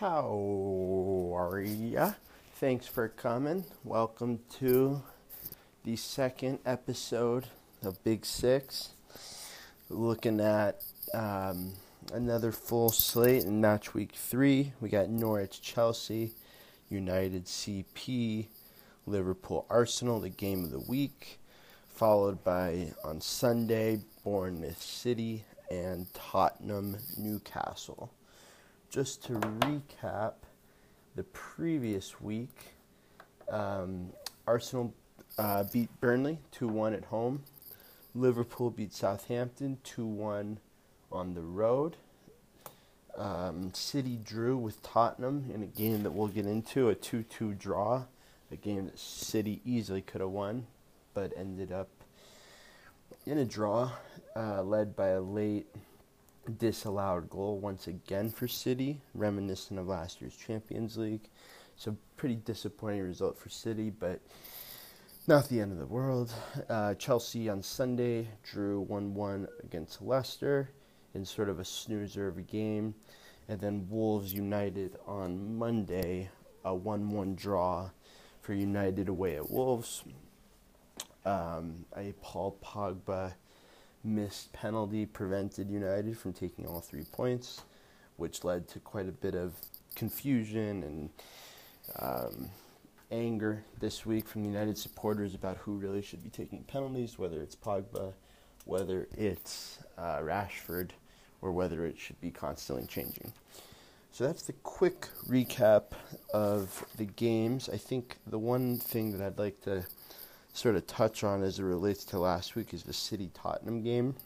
How are ya? Thanks for coming. Welcome to the second episode of Big Six. Looking at um, another full slate in match week three. We got Norwich Chelsea, United CP, Liverpool Arsenal, the game of the week, followed by on Sunday Bournemouth City and Tottenham Newcastle just to recap the previous week, um, Arsenal uh, beat Burnley 2 1 at home. Liverpool beat Southampton 2 1 on the road. Um, City drew with Tottenham in a game that we'll get into, a 2 2 draw, a game that City easily could have won, but ended up in a draw, uh, led by a late disallowed goal once again for City, reminiscent of last year's Champions League. So, pretty disappointing result for City, but not the end of the world. Uh, Chelsea on Sunday drew 1 1 against Leicester in sort of a snoozer of a game. And then Wolves United on Monday, a 1 1 draw for United away at Wolves. Um, a Paul Pogba missed penalty prevented United from taking all three points, which led to quite a bit of confusion and um, anger this week from United supporters about who really should be taking penalties, whether it's Pogba, whether it's uh, Rashford, or whether it should be constantly changing. So that's the quick recap of the games. I think the one thing that I'd like to sort of touch on as it relates to last week is the City Tottenham game.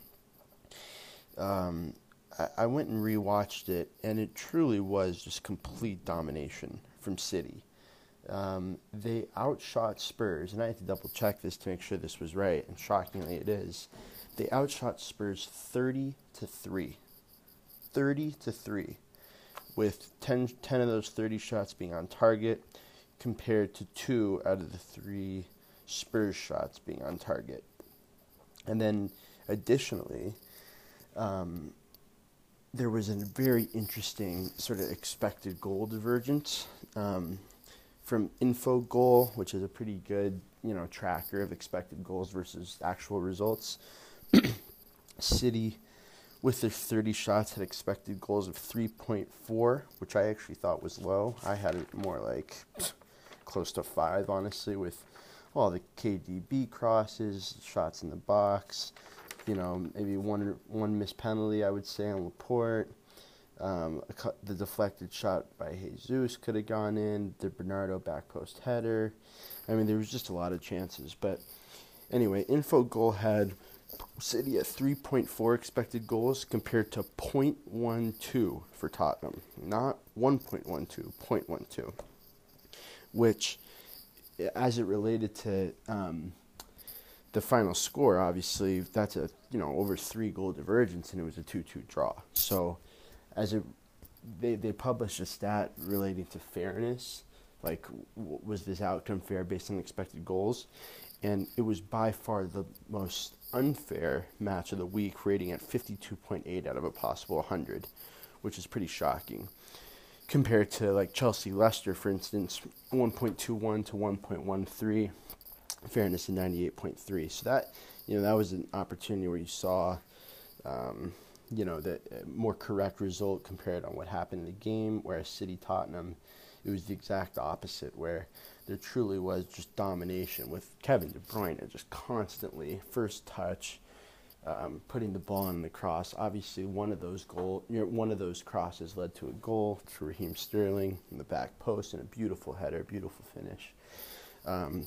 Um, I, I went and rewatched it, and it truly was just complete domination from City. Um, they outshot Spurs, and I had to double check this to make sure this was right, and shockingly it is. They outshot Spurs 30 to 3. 30 to 3, with 10, 10 of those 30 shots being on target, compared to two out of the three Spurs shots being on target. And then additionally, um, there was a very interesting sort of expected goal divergence um, from Infogol, which is a pretty good you know tracker of expected goals versus actual results. City, with their 30 shots, had expected goals of 3.4, which I actually thought was low. I had it more like close to five, honestly, with all the KDB crosses, shots in the box, you know, maybe one one missed penalty, I would say, on Laporte. Um, the deflected shot by Jesus could have gone in. The Bernardo back post header. I mean, there was just a lot of chances. But anyway, Infogol had City at 3.4 expected goals compared to 0.12 for Tottenham. Not 1.12, 0.12. Which as it related to um, the final score, obviously that's a you know over three goal divergence, and it was a two-two draw. So, as it they they published a stat relating to fairness, like w- was this outcome fair based on expected goals, and it was by far the most unfair match of the week, rating at 52.8 out of a possible 100, which is pretty shocking compared to like Chelsea Leicester, for instance, 1.21 to 1.13, fairness in 98.3. So that you know that was an opportunity where you saw, um, you know, the uh, more correct result compared on what happened in the game. Whereas City Tottenham, it was the exact opposite, where there truly was just domination with Kevin De Bruyne just constantly first touch um, putting the ball on the cross. Obviously, one of those goal, you know, one of those crosses led to a goal to Raheem Sterling in the back post and a beautiful header, beautiful finish. Um,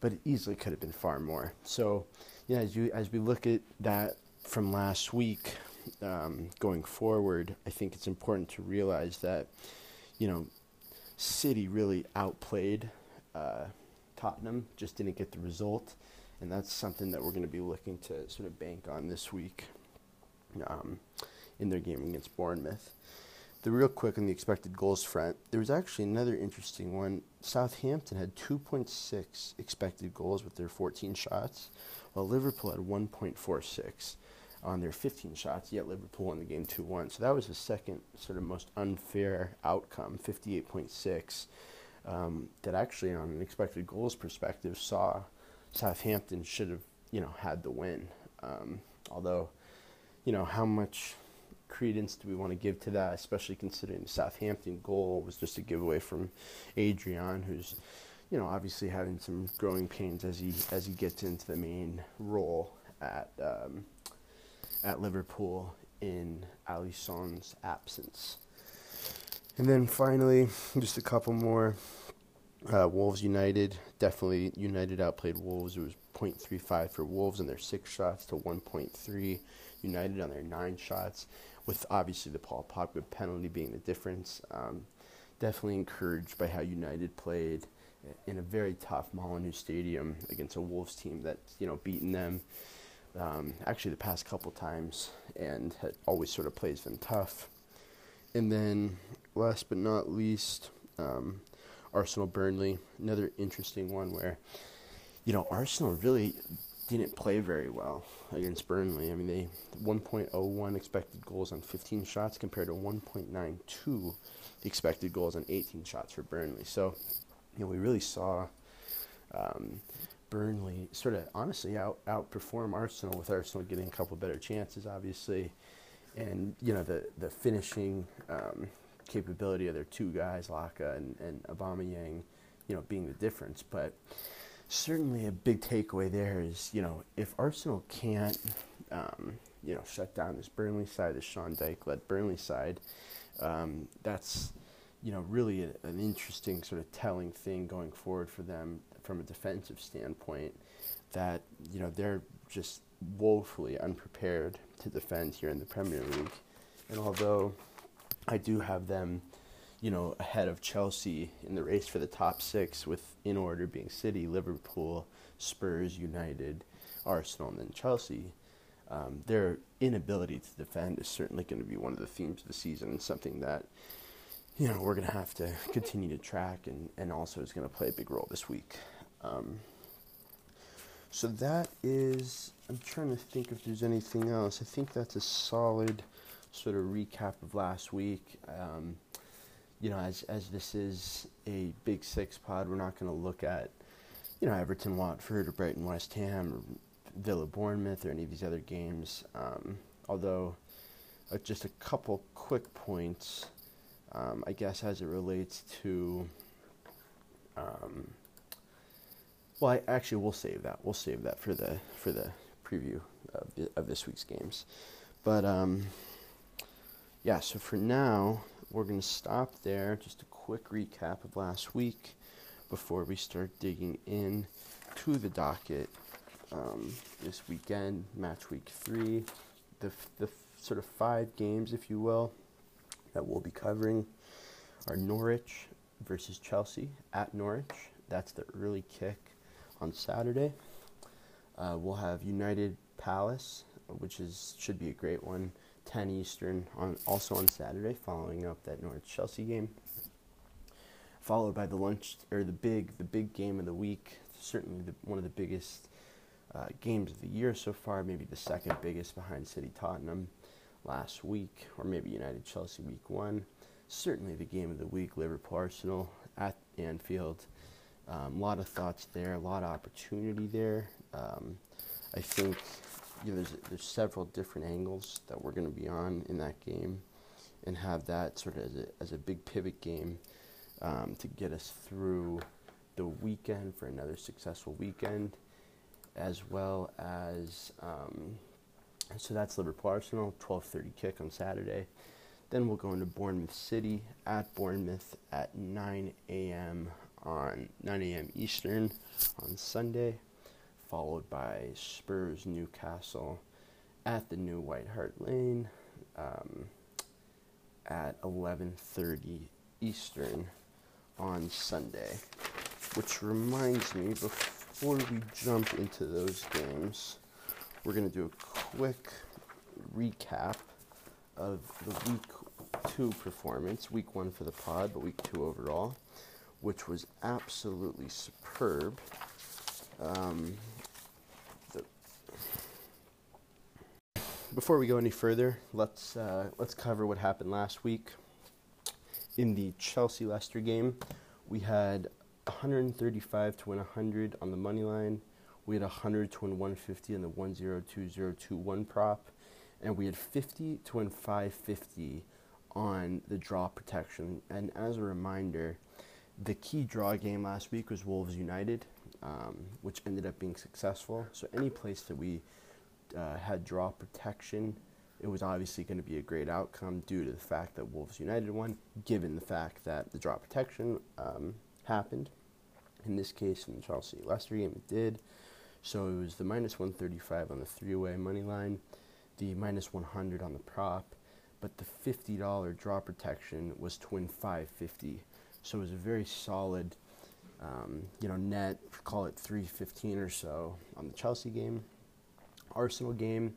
but it easily could have been far more. So, yeah, as you as we look at that from last week um, going forward, I think it's important to realize that, you know, City really outplayed uh, Tottenham, just didn't get the result and that's something that we're going to be looking to sort of bank on this week um, in their game against Bournemouth. The real quick on the expected goals front, there was actually another interesting one. Southampton had 2.6 expected goals with their 14 shots, while Liverpool had 1.46. on their 15 shots, yet Liverpool won the game 2 1. So that was the second sort of most unfair outcome, 58.6, um, that actually, on an expected goals perspective, saw Southampton should have, you know, had the win. Um, although, you know, how much credence do we want to give to that, especially considering the Southampton goal was just a giveaway from Adrian, who's, you know, obviously having some growing pains as he as he gets into the main role at um, at Liverpool in Alisson's absence. And then finally, just a couple more. Uh, Wolves United, definitely United outplayed Wolves. It was 0.35 for Wolves on their six shots to 1.3 United on their nine shots, with obviously the Paul Pogba penalty being the difference. Um, definitely encouraged by how United played in a very tough Molineux Stadium against a Wolves team that's you know beaten them um, actually the past couple times and always sort of plays them tough. And then last but not least, um, Arsenal Burnley, another interesting one where you know Arsenal really didn't play very well against Burnley. I mean, they 1.01 expected goals on 15 shots compared to 1.92 expected goals on 18 shots for Burnley. So, you know, we really saw um, Burnley sort of honestly out outperform Arsenal with Arsenal getting a couple better chances, obviously, and you know the the finishing um, capability of their two guys, Laka and and Aubameyang, you know, being the difference. But certainly a big takeaway there is you know if Arsenal can't um, you know shut down this Burnley side, this Sean Dyche led Burnley side, um, that's you know really a, an interesting sort of telling thing going forward for them from a defensive standpoint that you know they're just woefully unprepared to defend here in the Premier League. And although I do have them, you know, ahead of Chelsea in the race for the top six, with in order being City, Liverpool, Spurs, United, Arsenal, and then Chelsea. Um, their inability to defend is certainly going to be one of the themes of the season and something that you know we're going to have to continue to track and, and also is going to play a big role this week. Um, so that is, I'm trying to think if there's anything else. I think that's a solid sort of recap of last week. Um, you know, as as this is a Big Six pod, we're not going to look at, you know, Everton, Watford, or Brighton, West Ham, or Villa, Bournemouth, or any of these other games. Um, although, uh, just a couple quick points, um, I guess, as it relates to. Um, well, I, actually, we'll save that. We'll save that for the for the preview of, of this week's games. But um, yeah, so for now, we're going to stop there. Just a quick recap of last week before we start digging in to the docket um, this weekend, match week three. The, the sort of five games, if you will, that we'll be covering are Norwich versus Chelsea at Norwich. That's the early kick on Saturday. Uh, we'll have United Palace, which is should be a great one. 10 Eastern on also on Saturday, following up that Norwich Chelsea game. Followed by the lunch or the big the big game of the week, certainly the, one of the biggest uh, games of the year so far, maybe the second biggest behind City Tottenham last week, or maybe United Chelsea week one. Certainly the game of the week, Liverpool Arsenal at Anfield. A um, lot of thoughts there, a lot of opportunity there. Um, I think you know, there's there's several different angles that we're going to be on in that game, and have that sort of as a, as a big pivot game um, to get us through the weekend for another successful weekend, as well as um, so that's Liverpool Arsenal 12:30 kick on Saturday. Then we'll go into Bournemouth City at Bournemouth at 9 a.m on 9 a.m. Eastern on Sunday, followed by Spurs Newcastle at the new White Hart Lane um, at 11:30 Eastern on Sunday. Which reminds me, before we jump into those games, we're going to do a quick recap of the week two performance. Week one for the pod, but week two overall which was absolutely superb. Um, before we go any further, let's uh, let's cover what happened last week in the Chelsea Leicester game. We had 135 to win 100 on the money line. We had 100 to win 150 on the 102021 prop, and we had 50 to win 550 on the draw protection. And as a reminder, the key draw game last week was Wolves United, um, which ended up being successful. So any place that we uh, had draw protection, it was obviously going to be a great outcome due to the fact that Wolves United won, given the fact that the draw protection um, happened. In this case, in the Chelsea Leicester game, it did. So it was the minus 135 on the three way money line, the minus 100 on the prop, but the $50 draw protection was twin 550. So it was a very solid, um, you know, net, call it 315 or so on the Chelsea game. Arsenal game,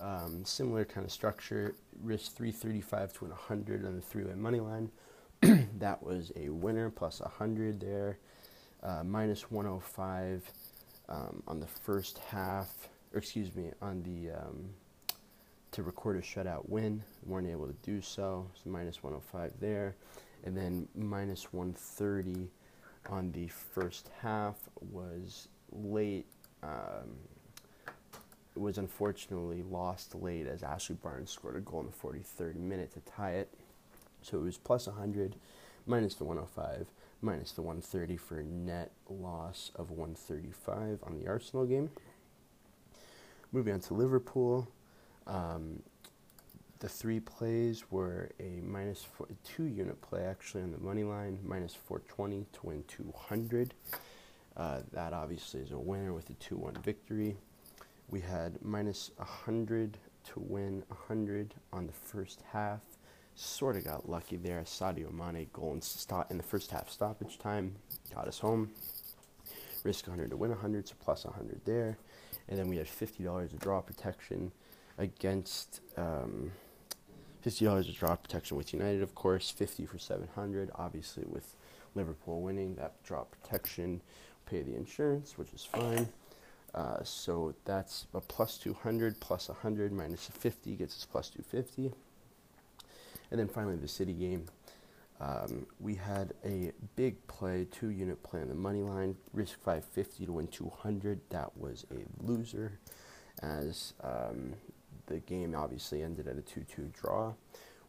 um, similar kind of structure, risk 335 to 100 on the three way money line. that was a winner plus 100 there, uh, minus 105 um, on the first half, or excuse me, on the um, to record a shutout win. weren't able to do so, so minus 105 there, and then minus 130 on the first half was late. Um, was unfortunately lost late as Ashley Barnes scored a goal in the 43rd minute to tie it. So it was plus 100, minus the 105, minus the 130 for a net loss of 135 on the Arsenal game. Moving on to Liverpool, um, the three plays were a minus four, two unit play actually on the money line, minus 420 to win 200. Uh, that obviously is a winner with a 2 1 victory. We had minus 100 to win 100 on the first half. Sort of got lucky there. Sadio Mane goal in, stop, in the first half stoppage time got us home. Risk 100 to win 100, so plus 100 there. And then we had $50 of draw protection against um, $50 of draw protection with United, of course. 50 for 700 Obviously, with Liverpool winning, that draw protection pay the insurance, which is fine. Uh, so that's a plus 200 plus 100 minus 50 gets us plus 250. And then finally, the city game. Um, we had a big play, two unit play on the money line, risk 550 to win 200. That was a loser, as um, the game obviously ended at a 2 2 draw.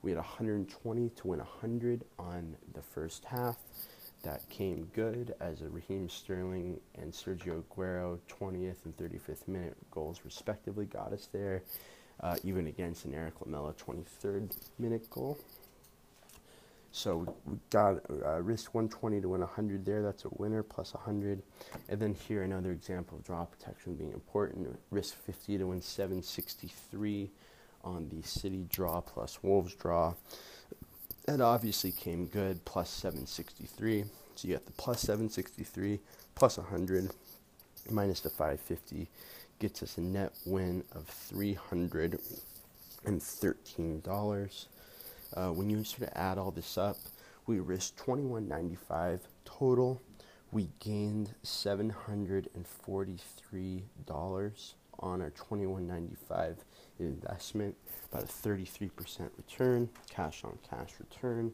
We had 120 to win 100 on the first half that came good as a Raheem Sterling and Sergio Aguero 20th and 35th minute goals respectively got us there, uh, even against an Erik Lamela 23rd minute goal. So we got uh, risk 120 to win 100 there. That's a winner plus 100. And then here another example of draw protection being important. Risk 50 to win 763 on the City draw plus Wolves draw. That obviously came good, plus 763. So you got the plus 763, plus 100, minus the 550, gets us a net win of $313. Uh, when you sort of add all this up, we risked 21.95 total. We gained $743 on our 21.95 investment, about a 33% return, cash on cash return.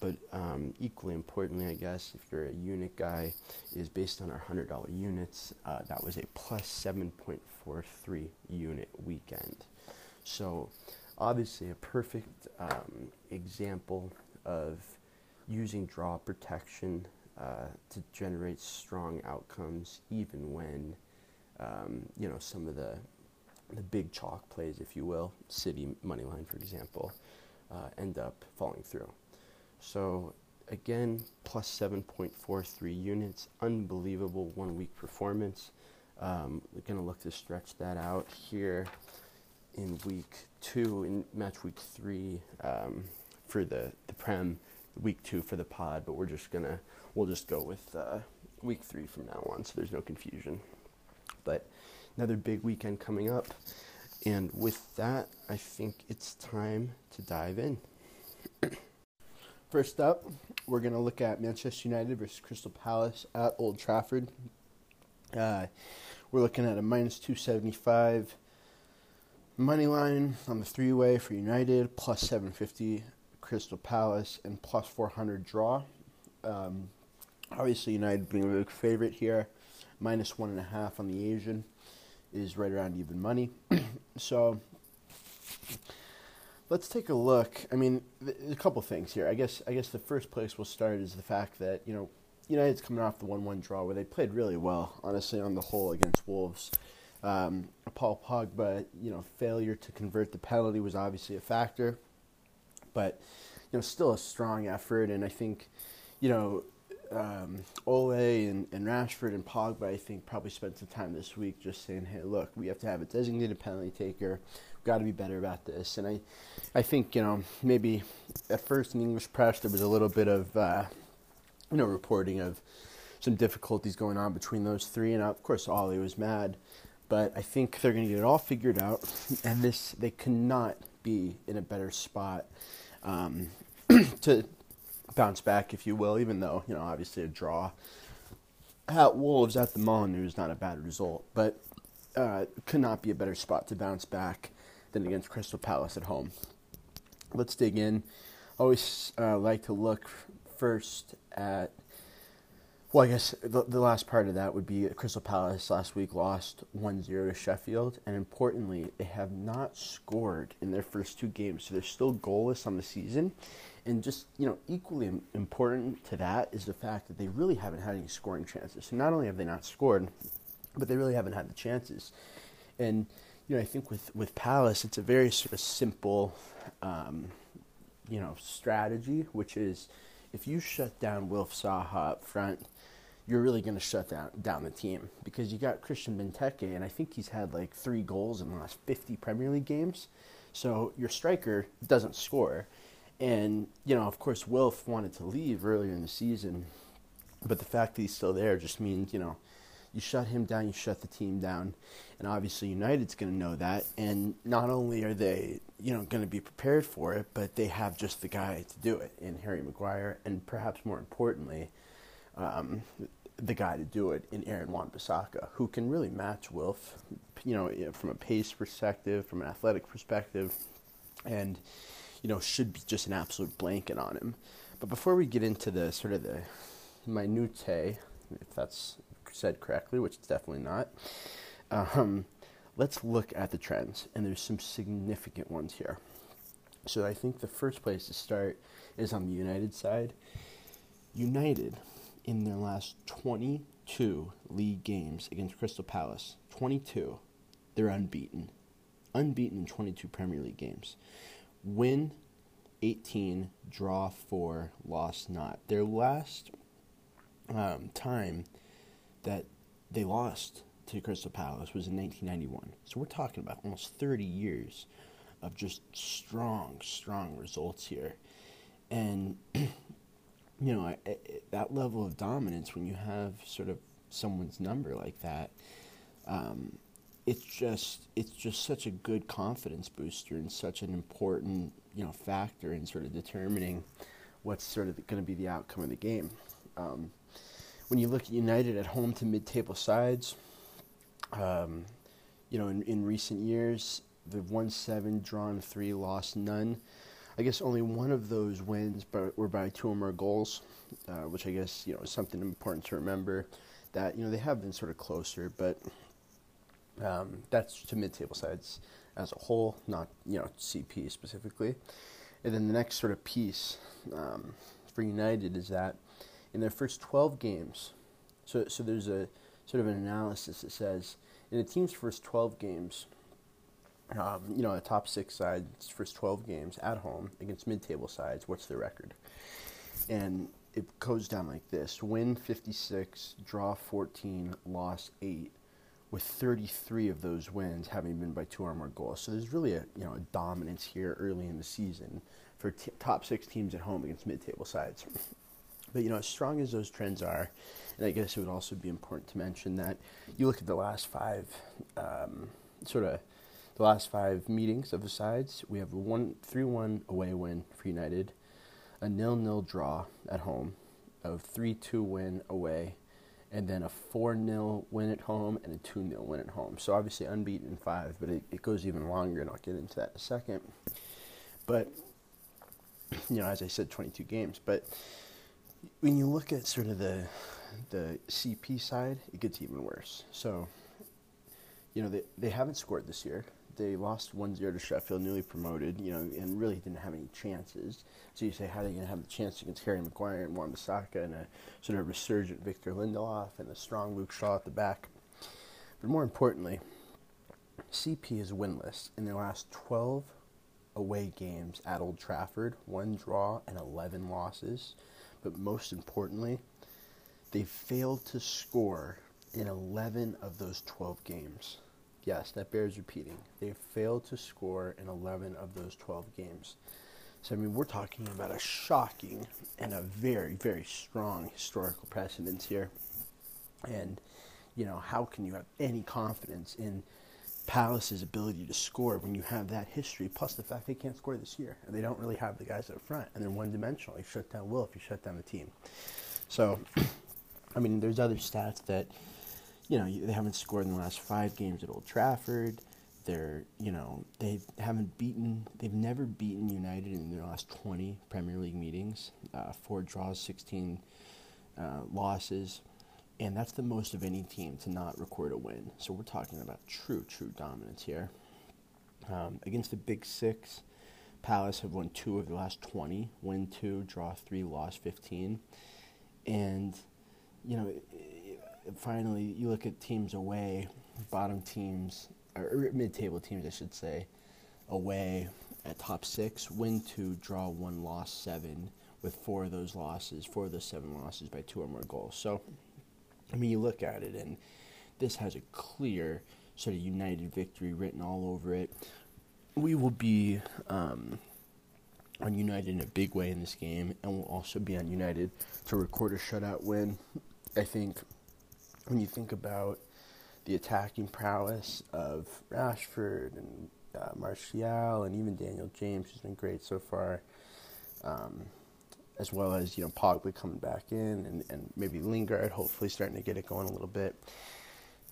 But um, equally importantly, I guess, if you're a unit guy, is based on our $100 units. Uh, that was a plus 7.43 unit weekend. So, obviously, a perfect um, example of using draw protection uh, to generate strong outcomes, even when um, you know some of the the big chalk plays, if you will, City Moneyline, for example, uh, end up falling through. So again, plus 7.43 units, unbelievable one week performance. Um, we're going to look to stretch that out here in week two, in match week three um, for the, the Prem, week two for the pod, but we're just going to, we'll just go with uh, week three from now on so there's no confusion. But another big weekend coming up. And with that, I think it's time to dive in. First up, we're going to look at Manchester United versus Crystal Palace at Old Trafford. Uh, we're looking at a minus 275 Money line on the three way for United, plus 750 Crystal Palace, and plus 400 draw. Um, obviously, United being a big favorite here, minus one and a half on the Asian is right around even money. so let's take a look. I mean, a couple things here. I guess I guess the first place we'll start is the fact that you know United's coming off the one-one draw where they played really well, honestly, on the whole against Wolves. Um, Paul Pogba, you know, failure to convert the penalty was obviously a factor, but you know, still a strong effort. And I think, you know, um, Ole and, and Rashford and Pogba, I think, probably spent some time this week just saying, "Hey, look, we have to have a designated penalty taker. We've got to be better about this." And I, I think you know maybe at first in English press there was a little bit of, uh, you know, reporting of some difficulties going on between those three, and of course Ole was mad, but I think they're going to get it all figured out, and this they cannot be in a better spot um, to bounce back, if you will, even though, you know, obviously a draw at Wolves at the Molineux is not a bad result, but uh, could not be a better spot to bounce back than against Crystal Palace at home. Let's dig in. Always uh, like to look first at well, I guess the, the last part of that would be Crystal Palace last week lost 1 0 to Sheffield, and importantly, they have not scored in their first two games, so they're still goalless on the season. And just, you know, equally important to that is the fact that they really haven't had any scoring chances. So not only have they not scored, but they really haven't had the chances. And, you know, I think with, with Palace, it's a very sort of simple, um, you know, strategy, which is if you shut down Wilf Zaha up front, you're really going to shut down, down the team because you got Christian Benteke, and I think he's had like three goals in the last 50 Premier League games. So your striker doesn't score. And, you know, of course, Wilf wanted to leave earlier in the season, but the fact that he's still there just means, you know, you shut him down, you shut the team down. And obviously, United's going to know that. And not only are they, you know, going to be prepared for it, but they have just the guy to do it in Harry Maguire. And perhaps more importantly, um, the guy to do it in Aaron Wan-Bissaka, who can really match Wilf, you know, from a pace perspective, from an athletic perspective, and you know should be just an absolute blanket on him. But before we get into the sort of the minutiae, if that's said correctly, which it's definitely not, um, let's look at the trends, and there's some significant ones here. So I think the first place to start is on the United side. United in their last 22 league games against Crystal Palace, 22, they're unbeaten. Unbeaten in 22 Premier League games. Win 18, draw 4, loss not. Their last um, time that they lost to Crystal Palace was in 1991. So we're talking about almost 30 years of just strong, strong results here. And you know, I, I, that level of dominance when you have sort of someone's number like that, um, it's just it's just such a good confidence booster and such an important you know factor in sort of determining what's sort of going to be the outcome of the game. Um, when you look at United at home to mid-table sides, um, you know, in, in recent years, they've won seven, drawn three, lost none. I guess only one of those wins were by two or more goals, uh, which I guess you know is something important to remember. That you know they have been sort of closer, but um, that's to mid-table sides as a whole, not you know CP specifically. And then the next sort of piece um, for United is that in their first 12 games, so so there's a sort of an analysis that says in a team's first 12 games, um, you know, a top six side, first 12 games at home against mid table sides, what's their record? And it goes down like this win 56, draw 14, loss 8, with 33 of those wins having been by two or more goals. So there's really a, you know, a dominance here early in the season for t- top six teams at home against mid table sides. But, you know, as strong as those trends are, and I guess it would also be important to mention that you look at the last five um, sort of the last five meetings of the sides, we have a one three one away win for United, a nil nil draw at home, a three two win away, and then a 4 0 win at home and a 2 0 win at home. So obviously unbeaten in five, but it, it goes even longer, and I'll get into that in a second. But, you know, as I said, 22 games. But when you look at sort of the, the CP side, it gets even worse. So, you know, they, they haven't scored this year they lost 1-0 to Sheffield, newly promoted, you know, and really didn't have any chances. So you say, how are they going to have the chance against Harry Maguire and Wan-Bissaka and a sort of resurgent Victor Lindelof and a strong Luke Shaw at the back? But more importantly, CP is winless in their last 12 away games at Old Trafford, one draw and 11 losses. But most importantly, they failed to score in 11 of those 12 games. Yes, that bears repeating. They failed to score in 11 of those 12 games. So, I mean, we're talking about a shocking and a very, very strong historical precedence here. And, you know, how can you have any confidence in Palace's ability to score when you have that history, plus the fact they can't score this year and they don't really have the guys up front and they're one dimensional. You shut down Wilf you shut down the team. So, I mean, there's other stats that you know, they haven't scored in the last five games at Old Trafford. They're, you know, they haven't beaten, they've never beaten United in their last 20 Premier League meetings. Uh, four draws, 16 uh, losses. And that's the most of any team to not record a win. So we're talking about true, true dominance here. Um, against the Big Six, Palace have won two of the last 20, win two, draw three, loss 15. And, you know, finally, you look at teams away, bottom teams, or mid-table teams, I should say, away at top six, win two, draw one, loss seven, with four of those losses, four of those seven losses by two or more goals. So, I mean, you look at it, and this has a clear sort of united victory written all over it. We will be um, on United in a big way in this game, and we'll also be on United to record a shutout win. I think when you think about the attacking prowess of Rashford and uh, Martial and even Daniel James, who's been great so far, um, as well as you know Pogba coming back in and, and maybe Lingard hopefully starting to get it going a little bit.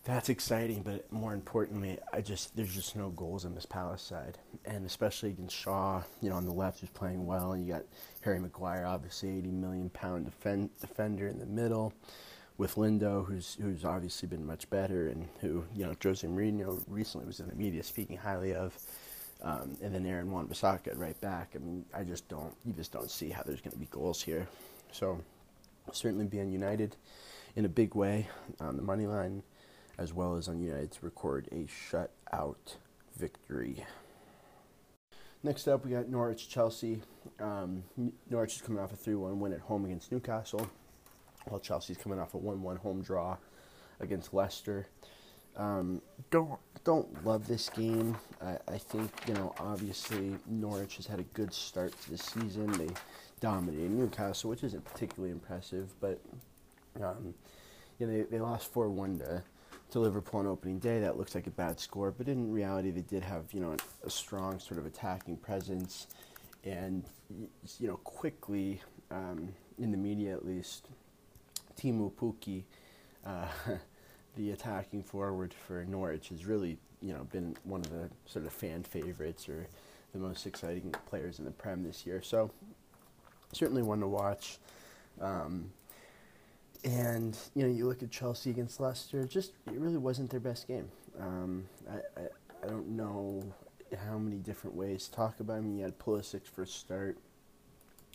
That's exciting, but more importantly, I just there's just no goals on this Palace side, and especially against Shaw, you know, on the left who's playing well, and you got Harry Maguire, obviously 80 million pound defend, defender in the middle with Lindo, who's who's obviously been much better, and who you know Jose Mourinho recently was in the media speaking highly of, um, and then Aaron Wan-Bissaka right back. I mean, I just don't, you just don't see how there's going to be goals here. So, certainly being United in a big way on the money line, as well as on United to record a shutout victory. Next up, we got Norwich Chelsea. Um, Norwich is coming off a 3 1 win at home against Newcastle while Chelsea's coming off a one-one home draw against Leicester. Um, don't don't love this game. I, I think you know obviously Norwich has had a good start to the season. They dominated Newcastle, which isn't particularly impressive, but um, you know they, they lost four one to to Liverpool on opening day. That looks like a bad score, but in reality they did have you know a strong sort of attacking presence, and you know quickly um, in the media at least Teemu Pukki, uh, the attacking forward for Norwich, has really you know been one of the sort of fan favorites or the most exciting players in the Prem this year. So certainly one to watch. Um, and you know, you look at Chelsea against Leicester. Just it really wasn't their best game. Um, I, I, I don't know how many different ways to talk about him. You had Pulisic for a start.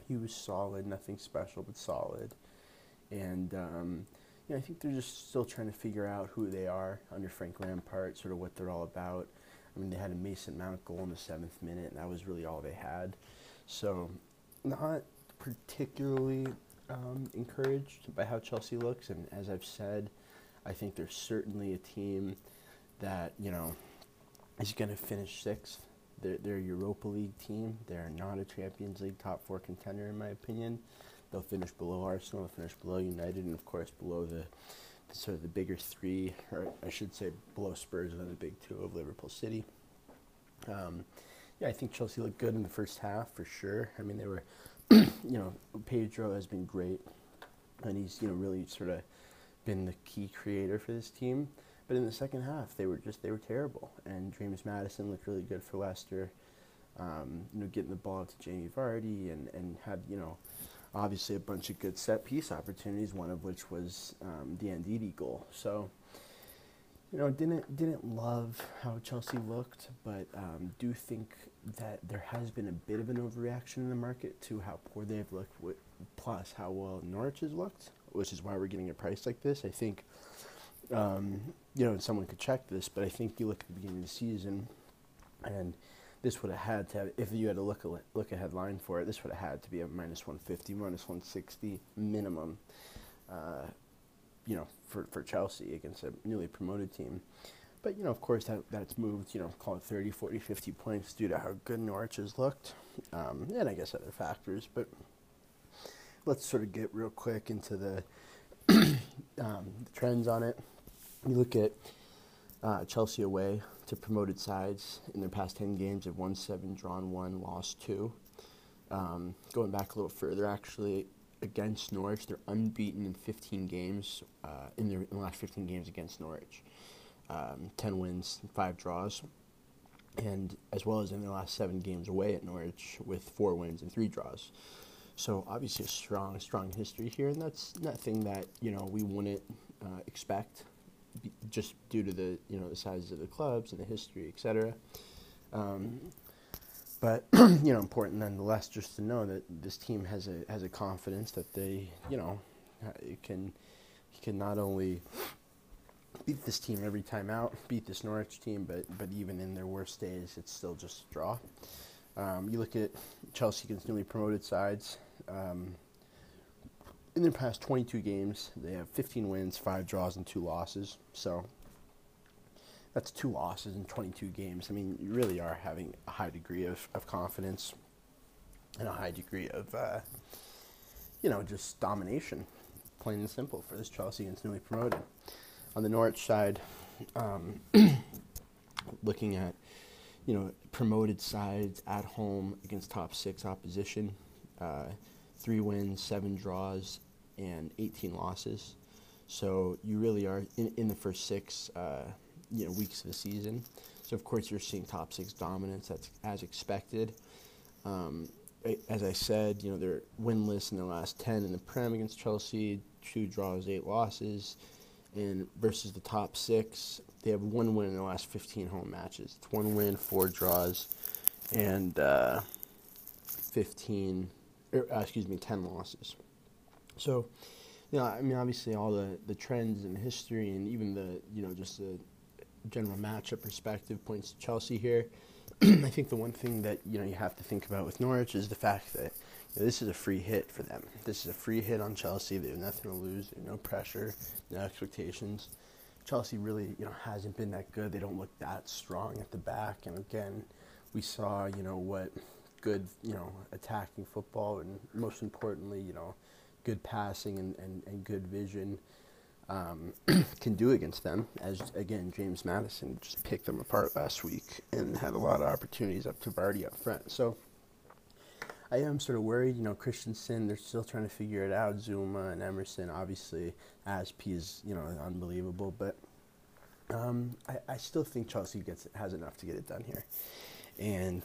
He was solid, nothing special, but solid and um, you know, I think they're just still trying to figure out who they are under Frank Lampard, sort of what they're all about. I mean, they had a Mason Mount goal in the seventh minute, and that was really all they had. So, not particularly um, encouraged by how Chelsea looks. And as I've said, I think they're certainly a team that you know is going to finish sixth. They're, they're a Europa League team. They're not a Champions League top four contender, in my opinion. They'll finish below Arsenal, they'll finish below United, and of course below the, the sort of the bigger three, or I should say below Spurs and the big two of Liverpool City. Um, yeah, I think Chelsea looked good in the first half for sure. I mean, they were, you know, Pedro has been great, and he's you know really sort of been the key creator for this team. But in the second half, they were just they were terrible. And James Maddison looked really good for Leicester. Um, you know, getting the ball to Jamie Vardy and, and had, you know, obviously a bunch of good set piece opportunities, one of which was um, the Ndidi goal. So, you know, didn't didn't love how Chelsea looked, but um, do think that there has been a bit of an overreaction in the market to how poor they've looked, plus how well Norwich has looked, which is why we're getting a price like this. I think, um, you know, someone could check this, but I think you look at the beginning of the season, and this would have had to have, if you had to look a look a headline for it, this would have had to be a minus 150, minus 160 minimum. Uh, you know, for, for Chelsea against a newly promoted team. But, you know, of course, that, that's moved, you know, call it 30, 40, 50 points due to how good Norwich has looked. Um, and I guess other factors. But let's sort of get real quick into the, um, the trends on it. You look at uh, Chelsea away to promoted sides in their past 10 games, they've won seven, drawn one, lost two. Um, going back a little further, actually, against Norwich, they're unbeaten in 15 games, uh, in, their, in the last 15 games against Norwich. Um, 10 wins, 5 draws. And as well as in their last seven games away at Norwich with four wins and three draws. So obviously a strong, strong history here, and that's nothing that you know we wouldn't uh, expect just due to the you know the sizes of the clubs and the history, etc. Um, but you know, important nonetheless, just to know that this team has a has a confidence that they you know can can not only beat this team every time out, beat this Norwich team, but but even in their worst days, it's still just a draw. Um, you look at Chelsea against newly promoted sides. Um, in their past 22 games, they have 15 wins, five draws, and two losses. So that's two losses in 22 games. I mean, you really are having a high degree of, of confidence and a high degree of, uh, you know, just domination, plain and simple, for this Chelsea against newly promoted. On the Norwich side, um, looking at, you know, promoted sides at home against top six opposition, uh, three wins, seven draws, and 18 losses. So you really are in, in the first six, uh, you know, weeks of the season. So of course you're seeing top six dominance. That's as expected. Um, as I said, you know they're winless in their last 10 in the Prem against Chelsea, two draws, eight losses, and versus the top six, they have one win in the last 15 home matches. It's one win, four draws, and uh, 15, er, uh, excuse me, 10 losses. So, you know, I mean, obviously, all the, the trends and history, and even the you know just the general matchup perspective points to Chelsea here. I think the one thing that you know you have to think about with Norwich is the fact that you know, this is a free hit for them. This is a free hit on Chelsea. They have nothing to lose. no pressure, no expectations. Chelsea really you know hasn't been that good. They don't look that strong at the back. And again, we saw you know what good you know attacking football and most importantly you know good passing and, and, and good vision um, can do against them. As again, James Maddison just picked them apart last week and had a lot of opportunities up to Vardy up front. So I am sort of worried. You know, Christensen, they're still trying to figure it out. Zouma and Emerson, obviously, Azpi is you know unbelievable, but um, I, I still think Chelsea gets has enough to get it done here, and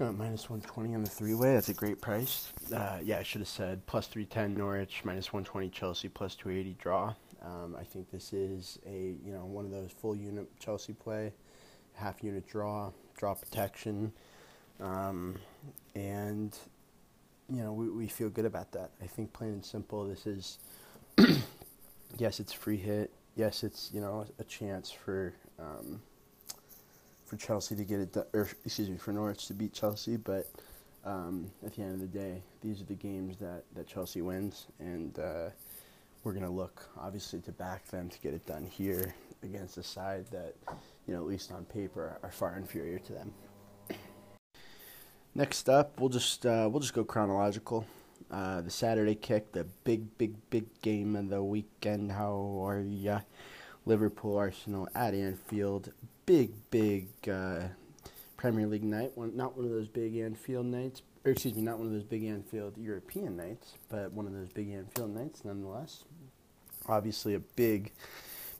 uh, minus 120 on the three way. That's a great price. Uh, yeah, I should have said plus 310 Norwich, minus 120 Chelsea, plus 280 draw. Um, I think this is a you know one of those full unit Chelsea play, half unit draw, draw protection, um, and you know we, we feel good about that. I think plain and simple, this is yes, it's free hit. Yes, it's you know a chance for. Um, for Chelsea to get it, done, or excuse me, for Norwich to beat Chelsea. But um, at the end of the day, these are the games that, that Chelsea wins, and uh, we're going to look obviously to back them to get it done here against a side that, you know, at least on paper, are far inferior to them. Next up, we'll just uh, we'll just go chronological. Uh, the Saturday kick, the big, big, big game of the weekend. How are ya? Liverpool Arsenal at Anfield big, big uh, Premier League night. One, not one of those big Anfield nights, or excuse me, not one of those big Anfield European nights, but one of those big Anfield nights nonetheless. obviously a big,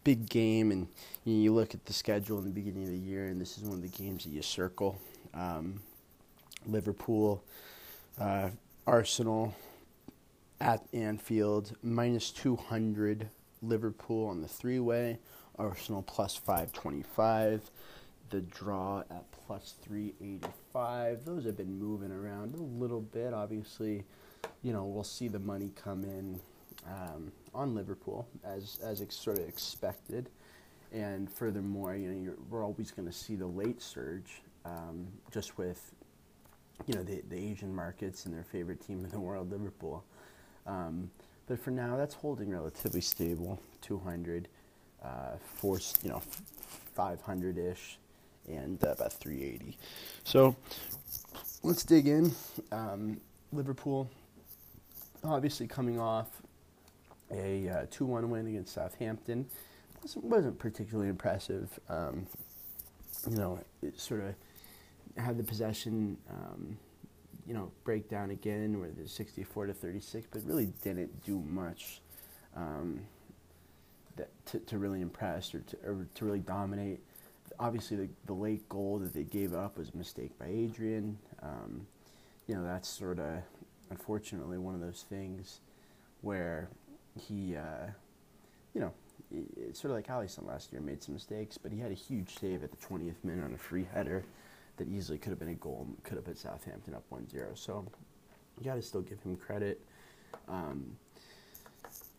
big game, and you, know, you, look at the schedule in the beginning of the year, and this is one of the games that you circle. Um, Liverpool, uh, Arsenal at Anfield, minus 200. Liverpool on the three way, Arsenal plus 525. The draw at plus 385. Those have been moving around a little bit. Obviously, you know, we'll see the money come in um, on Liverpool as, as ex- sort of expected. And furthermore, you know, we're always going to see the late surge um, just with you know the, the Asian markets and their favorite team in the world, Liverpool. Um, but for now, that's holding relatively stable, 200, uh, four, you know, 500 ish, and uh, about 380. So let's dig in. Um, Liverpool, obviously coming off a uh, 2 1 win against Southampton. Wasn't, wasn't particularly impressive. Um, you know, it sort of had the possession, um, you know, break down again where there's 64 to 36, but really didn't do much um, that to, to really impress or to, or to really dominate. Obviously, the, the late goal that they gave up was a mistake by Adrian. Um, you know, that's sort of, unfortunately, one of those things where he, uh, you know, it's sort of like Alisson last year, made some mistakes, but he had a huge save at the 20th minute on a free header that easily could have been a goal, could have put Southampton up 1 0. So you got to still give him credit. Um,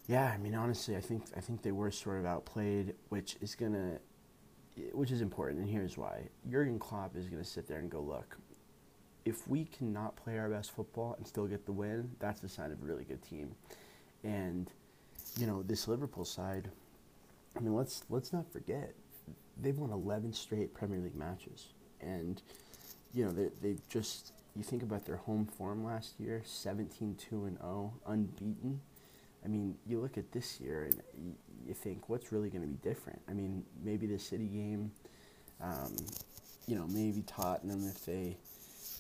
yeah, I mean, honestly, I think I think they were sort of outplayed, which is gonna, which is important, and here's why: Jurgen Klopp is gonna sit there and go, look, if we cannot play our best football and still get the win, that's a sign of a really good team. And you know, this Liverpool side, I mean, let's let's not forget, they've won 11 straight Premier League matches. And you know they they've just you think about their home form last year 17 2 and 0 unbeaten i mean you look at this year and you, think what's really going to be different? I mean maybe the city game um, you know maybe tottenham if they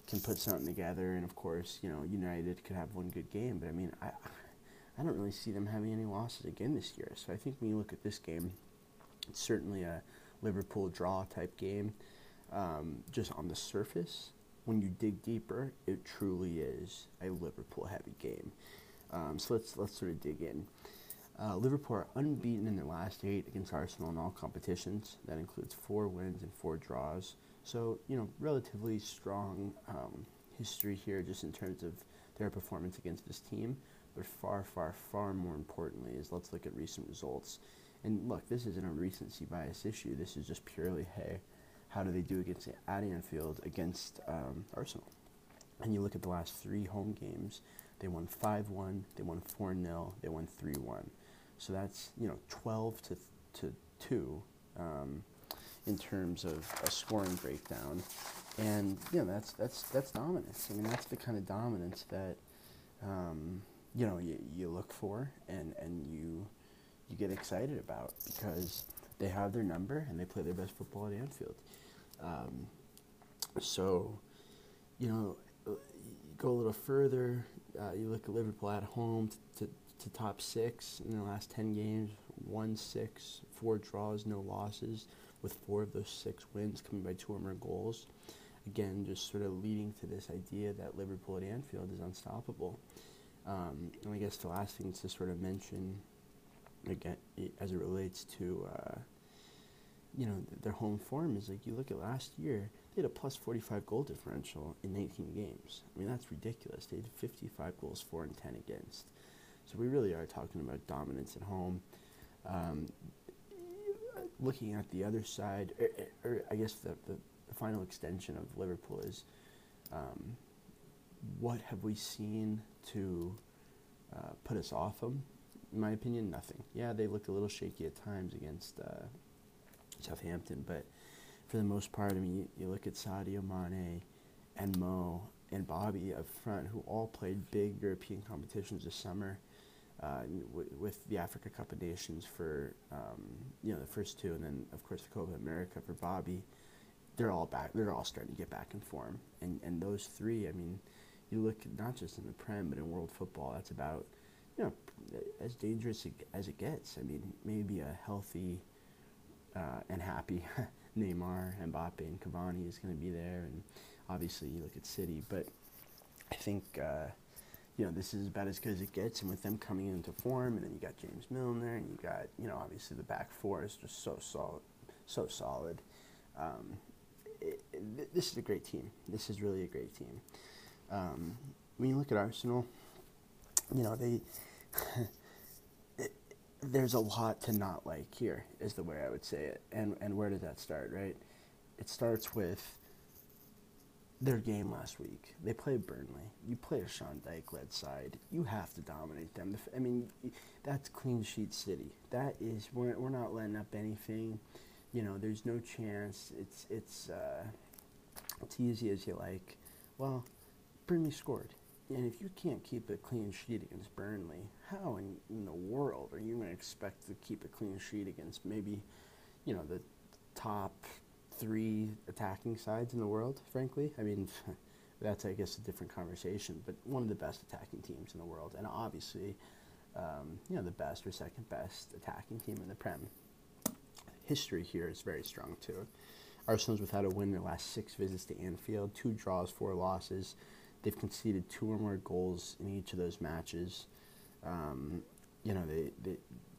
can put something together and of course you know united could have one good game. But i mean i i don't really see them having any losses again this year. So i think when you look at this game it's certainly a liverpool draw type game. Um, just on the surface, when you dig deeper, it truly is a Liverpool heavy game. Um, so let's let's sort of dig in. Uh, Liverpool are unbeaten in their last eight against Arsenal in all competitions. That includes four wins and four draws. So you know, relatively strong um, history here, just in terms of their performance against this team. But far, far, far more importantly is let's look at recent results. And look, this isn't a recency bias issue. This is just purely hey how do they do against at Anfield against um, Arsenal? And you look at the last three home games, they won 5 1, they won 4 0, they won 3 1. So that's, you know, 12 to, to 2 um, in terms of a scoring breakdown. And, you know, that's, that's, that's dominance. I mean, that's the kind of dominance that, um, you know, you, you look for and, and you, you get excited about because they have their number and they play their best football at Anfield. Um, so, you know, go a little further. Uh, you look at Liverpool at home to, to, to top six in the last 10 games, one six, four draws, no losses, with four of those six wins coming by two or more goals. Again, just sort of leading to this idea that Liverpool at Anfield is unstoppable. Um, and I guess the last thing to sort of mention, again, as it relates to uh, you know, their home form is like you look at last year, they had a plus 45 goal differential in 19 games. I mean, that's ridiculous. They had 55 goals, 4 and 10 against. So we really are talking about dominance at home. Um, looking at the other side, or, er, or er, er, I guess the, the, the, final extension of Liverpool is um, what have we seen to uh, put us off them? In my opinion, nothing. Yeah, they looked a little shaky at times against uh, Southampton. But for the most part, I mean, you, you look at Sadio Mane and Mo and Bobby up front, who all played big European competitions this summer. Uh, w- with the Africa Cup of Nations for um, you know the first two, and then of course the Copa America for Bobby, they're all back. They're all starting to get back in form, and and those three, I mean, you look not just in the Prem but in world football. That's about you know, as dangerous as it gets. I mean, maybe a healthy uh, and happy Neymar, Mbappe, and Cavani is going to be there, and obviously you look at City, but I think uh, you know this is about as good as it gets, and with them coming into form, and then you got James Milner, and you got you know obviously the back four is just so solid, so solid. Um, it, this is a great team. This is really a great team. Um, when you look at Arsenal, you know they. there's a lot to not like here, is the way I would say it. And and where did that start, right? It starts with their game last week. They played Burnley. You play a Sean Dyche led side. You have to dominate them. I mean, that's clean sheet city. That is we're we're not letting up anything. You know, there's no chance. It's it's uh, it's easy as you like. Well, Burnley scored. And if you can't keep a clean sheet against Burnley, how in, in the world are you going to expect to keep a clean sheet against maybe, you know, the top three attacking sides in the world, frankly? I mean, that's, I guess, a different conversation, but one of the best attacking teams in the world. And obviously, um, you know, the best or second best attacking team in the Prem. History here is very strong, too. Arsenal's without a win their last six visits to Anfield, two draws, four losses. They've conceded two or more goals in each of those matches. Um, you know, they, they,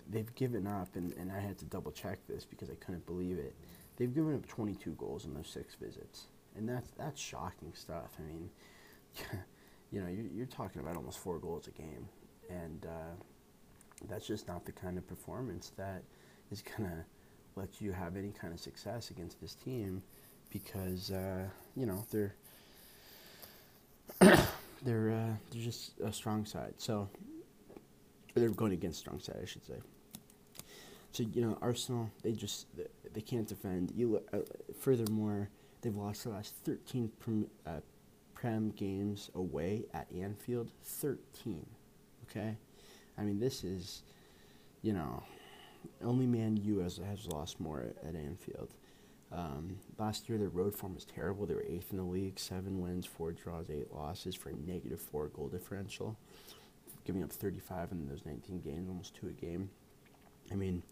they've given up, and, and I had to double check this because I couldn't believe it. They've given up 22 goals in those six visits. And that's, that's shocking stuff. I mean, you know, you're, you're talking about almost four goals a game. And uh, that's just not the kind of performance that is going to let you have any kind of success against this team because, uh, you know, they're they're uh, they're just a strong side. So they're going against strong side, I should say. So you know, Arsenal they just they, can't defend. You uh, furthermore, they've lost the last thirteen prem, uh, prem games away at Anfield. Thirteen, okay. I mean, this is, you know, only Man U has has lost more at, at Anfield. Um, last year, their road form was terrible. They were eighth in the league, seven wins, four draws, eight losses for a negative four goal differential, giving up 35 in those 19 games, almost two a game. I mean,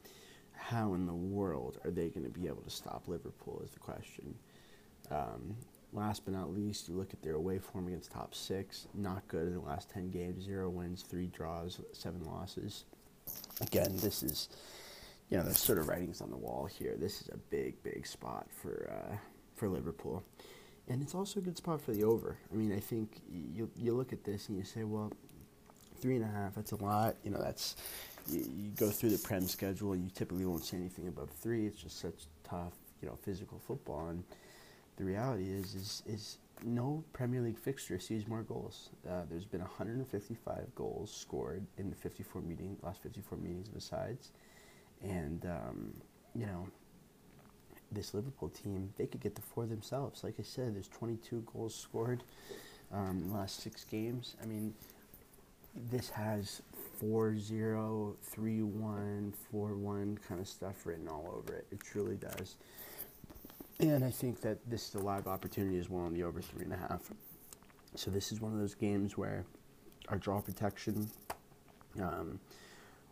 how in the world are they going to be able to stop Liverpool? Is the question. Um, last but not least, you look at their away form against top six. Not good in the last 10 games. Zero wins, three draws, seven losses. Again, this is you know, there's sort of writings on the wall here. This is a big, big spot for uh, for Liverpool, and it's also a good spot for the over. I mean, I think you you look at this and you say, well, three and a half. That's a lot. You know, that's you, you go through the prem schedule and you typically won't see anything above three. It's just such tough, you know, physical football. And the reality is, is is no Premier League fixture sees more goals. Uh, there's been 155 goals scored in the 54 meeting last 54 meetings of the sides. And, um, you know, this Liverpool team, they could get the four themselves. Like I said, there's 22 goals scored um, in the last six games. I mean, this has 4 0, 3 1, 4 1 kind of stuff written all over it. It truly does. And I think that this is a live opportunity as well on the over 3.5. So this is one of those games where our draw protection. Um,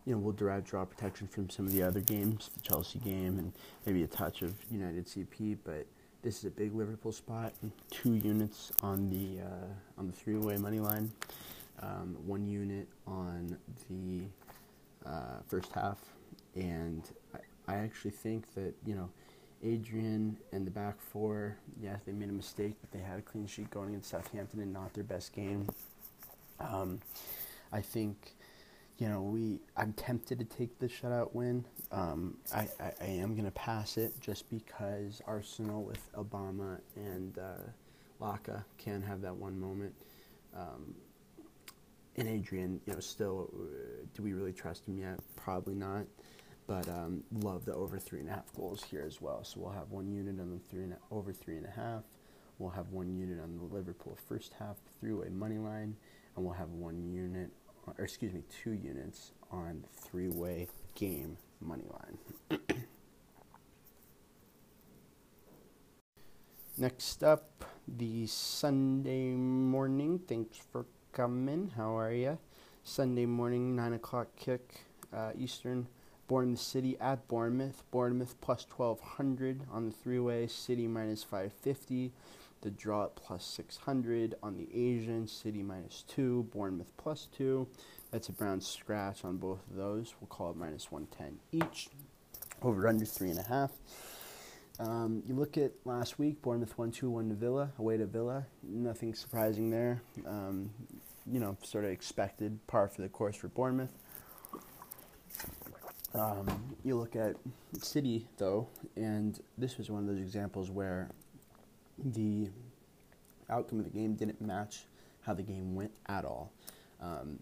you know, we'll derive draw protection from some of the other games, the Chelsea game, and maybe a touch of United CP. But this is a big Liverpool spot. Two units on the uh, on the three-way money line, um, one unit on the uh, first half, and I, I actually think that you know. Adrian and the back four, yes, they made a mistake, but they had a clean sheet going against Southampton and not their best game. Um, I think you know, we I'm tempted to take the shutout win. Um, I, I, I, am going to pass it just because Arsenal with Obama and uh, Laca can have that one moment. Um, and Adrian, you know, still, uh, do we really trust him yet? Probably not. But um, love the over three and a half goals here as well. So we'll have one unit on the three and a, over three and a half. We'll have one unit on the Liverpool first half through a money line, and we'll have one unit or excuse me, two units on three-way game money line. Next up, the Sunday morning. Thanks for coming. How are you? Sunday morning, 9 o'clock kick uh, Eastern. Bournemouth City at Bournemouth. Bournemouth plus 1200 on the three way. City minus 550. The draw at plus 600 on the Asian. City minus 2. Bournemouth plus 2. That's a brown scratch on both of those. We'll call it minus 110 each. Over under 3.5. Um, you look at last week, Bournemouth 1 2 1 to Villa, away to Villa. Nothing surprising there. Um, you know, sort of expected par for the course for Bournemouth. Um, you look at City, though, and this was one of those examples where the outcome of the game didn't match how the game went at all. Um,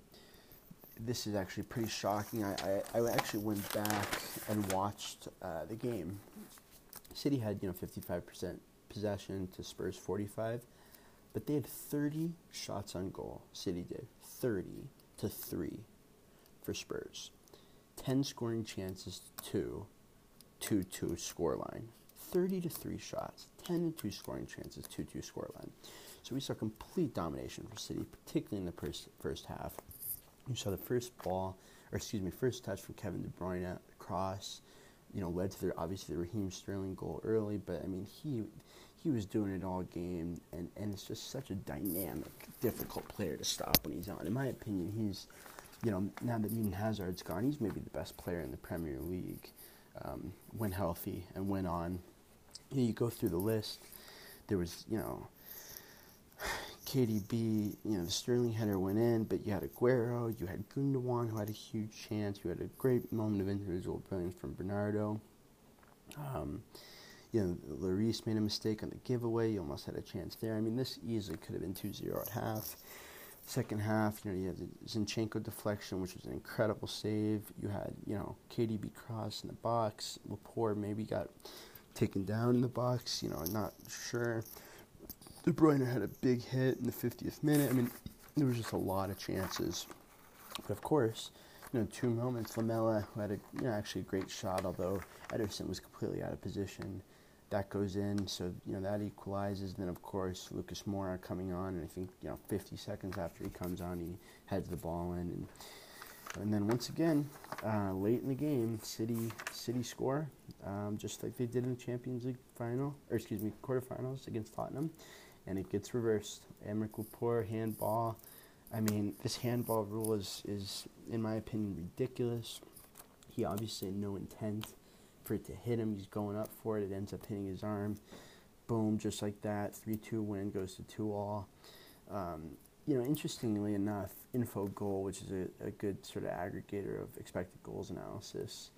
this is actually pretty shocking. I, I, I, actually went back and watched uh, the game. City had you know 55% possession to Spurs 45, but they had 30 shots on goal. City did 30 to three for Spurs. 10 scoring chances to 2 2 scoreline. 30 to 3 shots, 10 to 2 scoring chances, 2 2 scoreline. So we saw complete domination for City, particularly in the first, first half. You saw the first ball, or excuse me, first touch from Kevin De Bruyne cross, you know, led to the obviously the Raheem Sterling goal early, but I mean he he was doing it all game, and and it's just such a dynamic, difficult player to stop when he's on. In my opinion, he's you know, now that Eden Hazard's gone, he's maybe the best player in the Premier League um, when healthy and when on. You, know, you go through the list. There was, you know, KDB, you know, the Sterling header went in, but you had Aguero, you had Gundogan who had a huge chance, you had a great moment of individual brilliance from Bernardo. Um, you know, Lloris made a mistake on the giveaway. You almost had a chance there. I mean, this easily could have been 2 0 at half. Second half, you know, you had the Zinchenko deflection, which was an incredible save. You had, you know, KDB cross in the box. Laporte maybe got taken down in the box. You know, I'm not sure. De Bruyne had a big hit in the 50th minute. I mean, there was just a lot of chances. But of course, you know, two moments. Lamela, who had a, you know, actually a great shot, although Ederson was completely out of position that goes in, so you know that equalizes. Then of course Lucas Moura coming on, and I think you know 50 seconds after he comes on, he heads the ball in, and and then once again, uh, late in the game, City City score, um, just like they did in the Champions League final, or excuse me, quarterfinals against Tottenham, and it gets reversed. Aymeric Laporte handball. I mean, this handball rule is is in my opinion ridiculous. He obviously had no intent for it to hit him. He's going up for it. It ends up hitting his arm. Boom, just like that. 3 2 win goes to 2 all. Um, you know, interestingly enough, Infogol, which is a, a good sort of aggregator of expected goals analysis,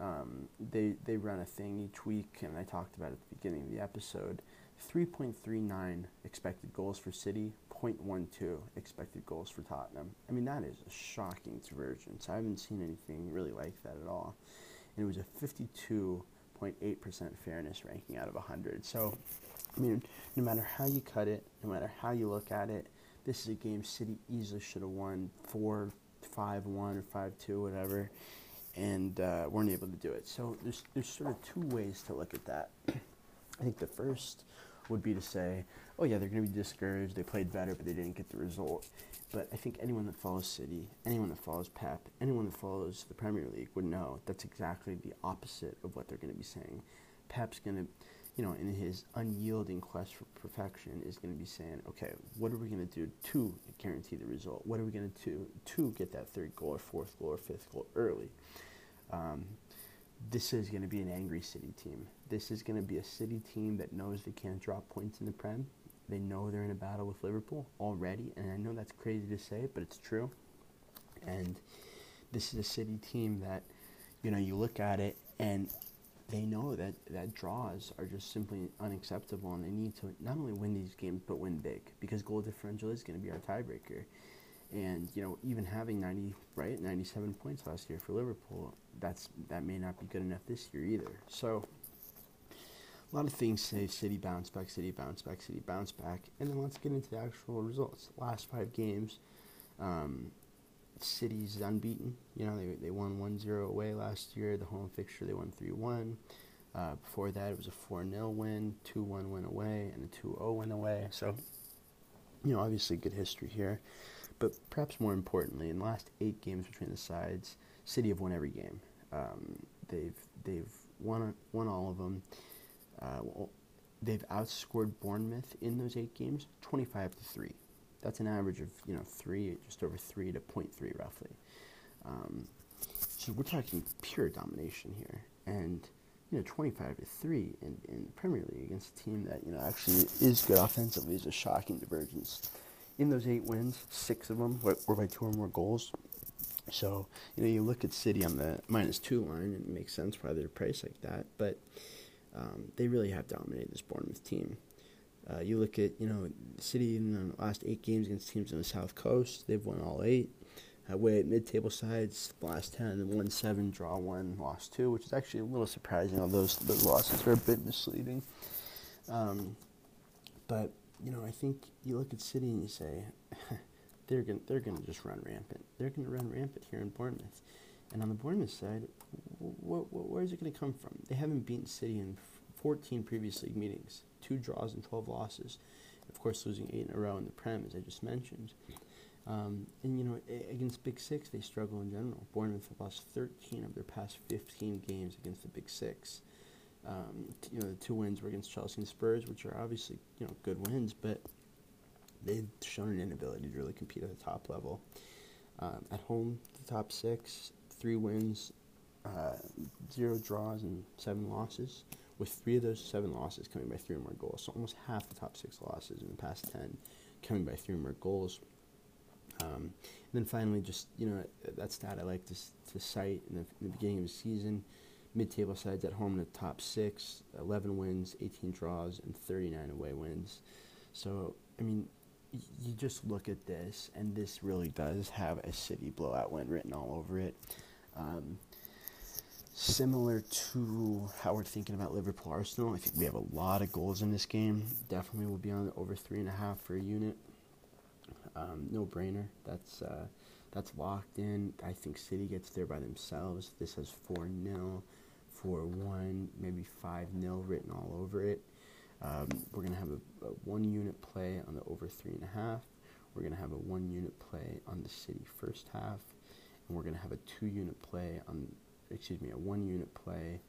um, they, they run a thing each week, and I talked about it at the beginning of the episode. 3.39 expected goals for City, 0.12 expected goals for Tottenham. I mean, that is a shocking divergence. I haven't seen anything really like that at all and it was a 52.8% fairness ranking out of 100. So, I mean, no matter how you cut it, no matter how you look at it, this is a game City easily should have won 4 5 1 or 5 2, whatever, and uh, weren't able to do it. So, there's, there's sort of two ways to look at that. I think the first would be to say, oh, yeah, they're going to be discouraged. They played better, but they didn't get the result. But I think anyone that follows City, anyone that follows Pep, anyone that follows the Premier League would know that's exactly the opposite of what they're going to be saying. Pep's going to, you know, in his unyielding quest for perfection, is going to be saying, okay, what are we going to do to guarantee the result? What are we going to do to get that third goal or fourth goal or fifth goal early? Um, this is going to be an angry City team. This is going to be a City team that knows they can't drop points in the Prem. They know they're in a battle with Liverpool already, and I know that's crazy to say, but it's true. And this is a City team that, you know, you look at it and they know that, that draws are just simply unacceptable, and they need to not only win these games but win big because goal differential is going to be our tiebreaker. And you know, even having 90 right 97 points last year for Liverpool, that's that may not be good enough this year either. So a lot of things say City bounce back, City bounce back, City bounce back, and then let's get into the actual results. Last five games, um, City's unbeaten. You know, they, they won 1 0 away last year. The home fixture, they won 3 1. Uh, before that, it was a 4 0 win, 2 1 win away, and a 2 0 win away. So, you know, obviously good history here. But perhaps more importantly, in the last eight games between the sides, City have won every game. Um, they've they've won won all of them. Uh, they've outscored Bournemouth in those eight games, twenty-five to three. That's an average of you know three, just over three to 0.3 roughly. Um, so we're talking pure domination here, and you know 25 to three in, in the Premier League against a team that you know actually is good offensively is a shocking divergence. In those eight wins, six of them were, were by two or more goals. So you know you look at City on the minus two line, and it makes sense why they're priced like that, but. Um, they really have dominated this Bournemouth team. Uh, you look at you know City in the last eight games against teams on the South Coast, they've won all eight. Away at mid-table sides, last ten, won seven, draw one, lost two, which is actually a little surprising. Although those those losses are a bit misleading. Um, but you know, I think you look at City and you say they're gonna they're gonna just run rampant. They're gonna run rampant here in Bournemouth. And on the Bournemouth side, wh- wh- where is it going to come from? They haven't beaten City in 14 previous league meetings, two draws and 12 losses. Of course, losing eight in a row in the Prem, as I just mentioned. Um, and, you know, against Big Six, they struggle in general. Bournemouth have lost 13 of their past 15 games against the Big Six. Um, t- you know, the two wins were against Chelsea and Spurs, which are obviously, you know, good wins, but they've shown an inability to really compete at the top level. Um, at home, the top six, three wins, uh, zero draws, and seven losses, with three of those seven losses coming by three or more goals. So almost half the top six losses in the past 10 coming by three or more goals. Um, and then finally, just, you know, that stat I like to, to cite in the, in the beginning of the season mid-table sides at home in the top six, 11 wins, 18 draws, and 39 away wins. So, I mean, you just look at this, and this really does have a city blowout win written all over it. Um, similar to how we're thinking about Liverpool Arsenal, I think we have a lot of goals in this game. Definitely will be on the over three and a half for a unit. Um, no brainer. That's uh, that's locked in. I think City gets there by themselves. This has four 0 four one, maybe five 0 written all over it. Um, we're gonna have a, a one unit play on the over three and a half. We're gonna have a one unit play on the City first half and we're to have a two unit play on, excuse me, a one unit play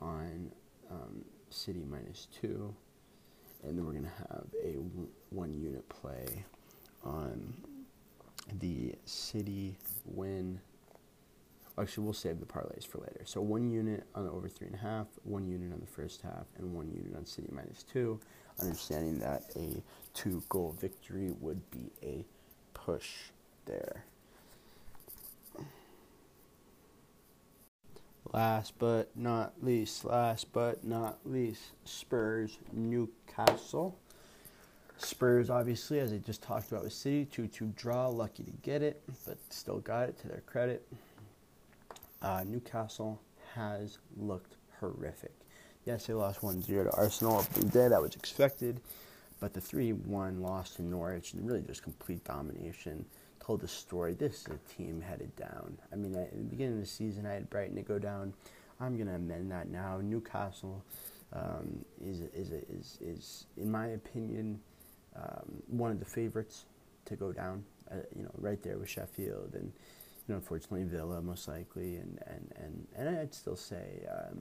on um, City minus two, and then we're going to have a one unit play on the City win. Actually, we'll save the parlays for later. So one unit on the over three and a half, one unit on the first half, and one unit on City minus two. Understanding that a two goal victory would be a push there. Last but not least, last but not least, Spurs Newcastle. Spurs, obviously, as I just talked about with City, 2 2 draw, lucky to get it, but still got it to their credit. Uh, Newcastle has looked horrific. Yes, they lost 1 0 to Arsenal Blue Day, that was expected, but the 3 1 loss to Norwich really just complete domination told the story. This is a team headed down. I mean, at the beginning of the season, I had Brighton to go down. I'm going to amend that now. Newcastle um, is, is, is, is, in my opinion, um, one of the favorites to go down. Uh, you know, right there with Sheffield and, you know, unfortunately Villa most likely, and and and, and I'd still say, um,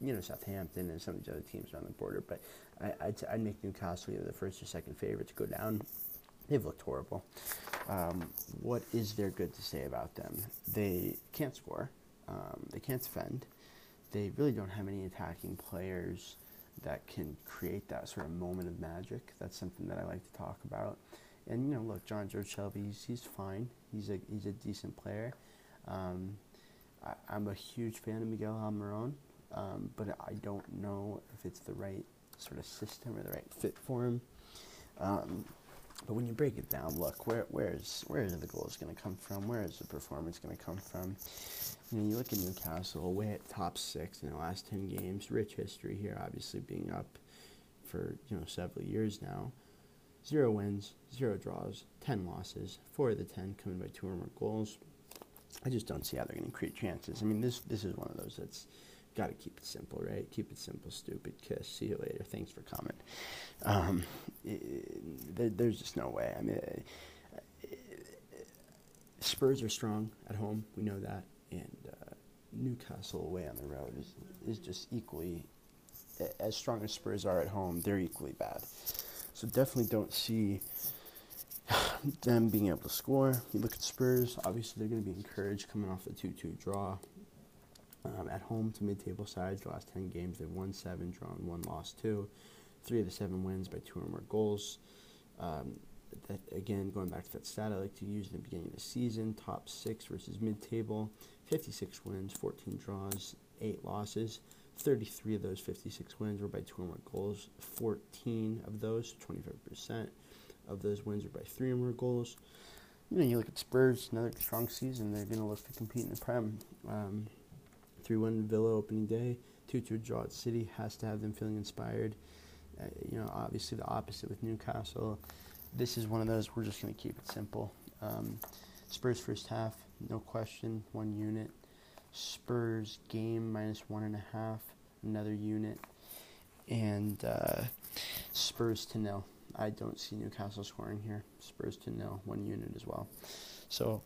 you know, Southampton and some of these other teams around the border. But I, I'd, I'd make Newcastle either the first or second favorite to go down. They've looked horrible. Um, what is there good to say about them? They can't score. Um, they can't defend. They really don't have any attacking players that can create that sort of moment of magic. That's something that I like to talk about. And you know, look, Jonjo Shelvey, he's, he's fine. He's a he's a decent player. Um, I, am a huge fan of Miguel Almiron, um, but I don't know if it's the right sort of system or the right fit for him. Um, but when you break it down, look, where where's where is the goals going to come from? Where is the performance going to come from? You know, you look at Newcastle away at top six in the last ten games. Rich history here, obviously being up for you know several years now. Zero wins, zero draws, ten losses. Four of the ten coming by two or more goals. I just don't see how they're going to create chances. I mean, this this is one of those that's got to keep it simple, right? Keep it simple, stupid. Kiss. See you later. Thanks for coming. Um, it, there, there's just no way. I mean, it, Spurs are strong at home. We know that, and uh, Newcastle away on the road is is just equally as strong as Spurs are at home. They're equally bad. So definitely don't see them being able to score. You look at Spurs. Obviously, they're going to be encouraged coming off a two-two draw. Um, at home to mid-table sides, the last ten games they've won seven, drawn one, lost two. Three of the seven wins by two or more goals. Um, that again, going back to that stat I like to use in the beginning of the season, top six versus mid-table, 56 wins, 14 draws, eight losses. 33 of those 56 wins were by two or more goals. 14 of those, 25% of those wins were by three or more goals. You know, you look at Spurs, another strong season. They're going to look to compete in the Prem. Um, 3 1 Villa opening day, 2 2 draw at City has to have them feeling inspired. Uh, you know, obviously the opposite with Newcastle. This is one of those, we're just going to keep it simple. Um, Spurs first half, no question, one unit. Spurs game minus one and a half, another unit. And uh, Spurs to nil. I don't see Newcastle scoring here. Spurs to nil, one unit as well. So,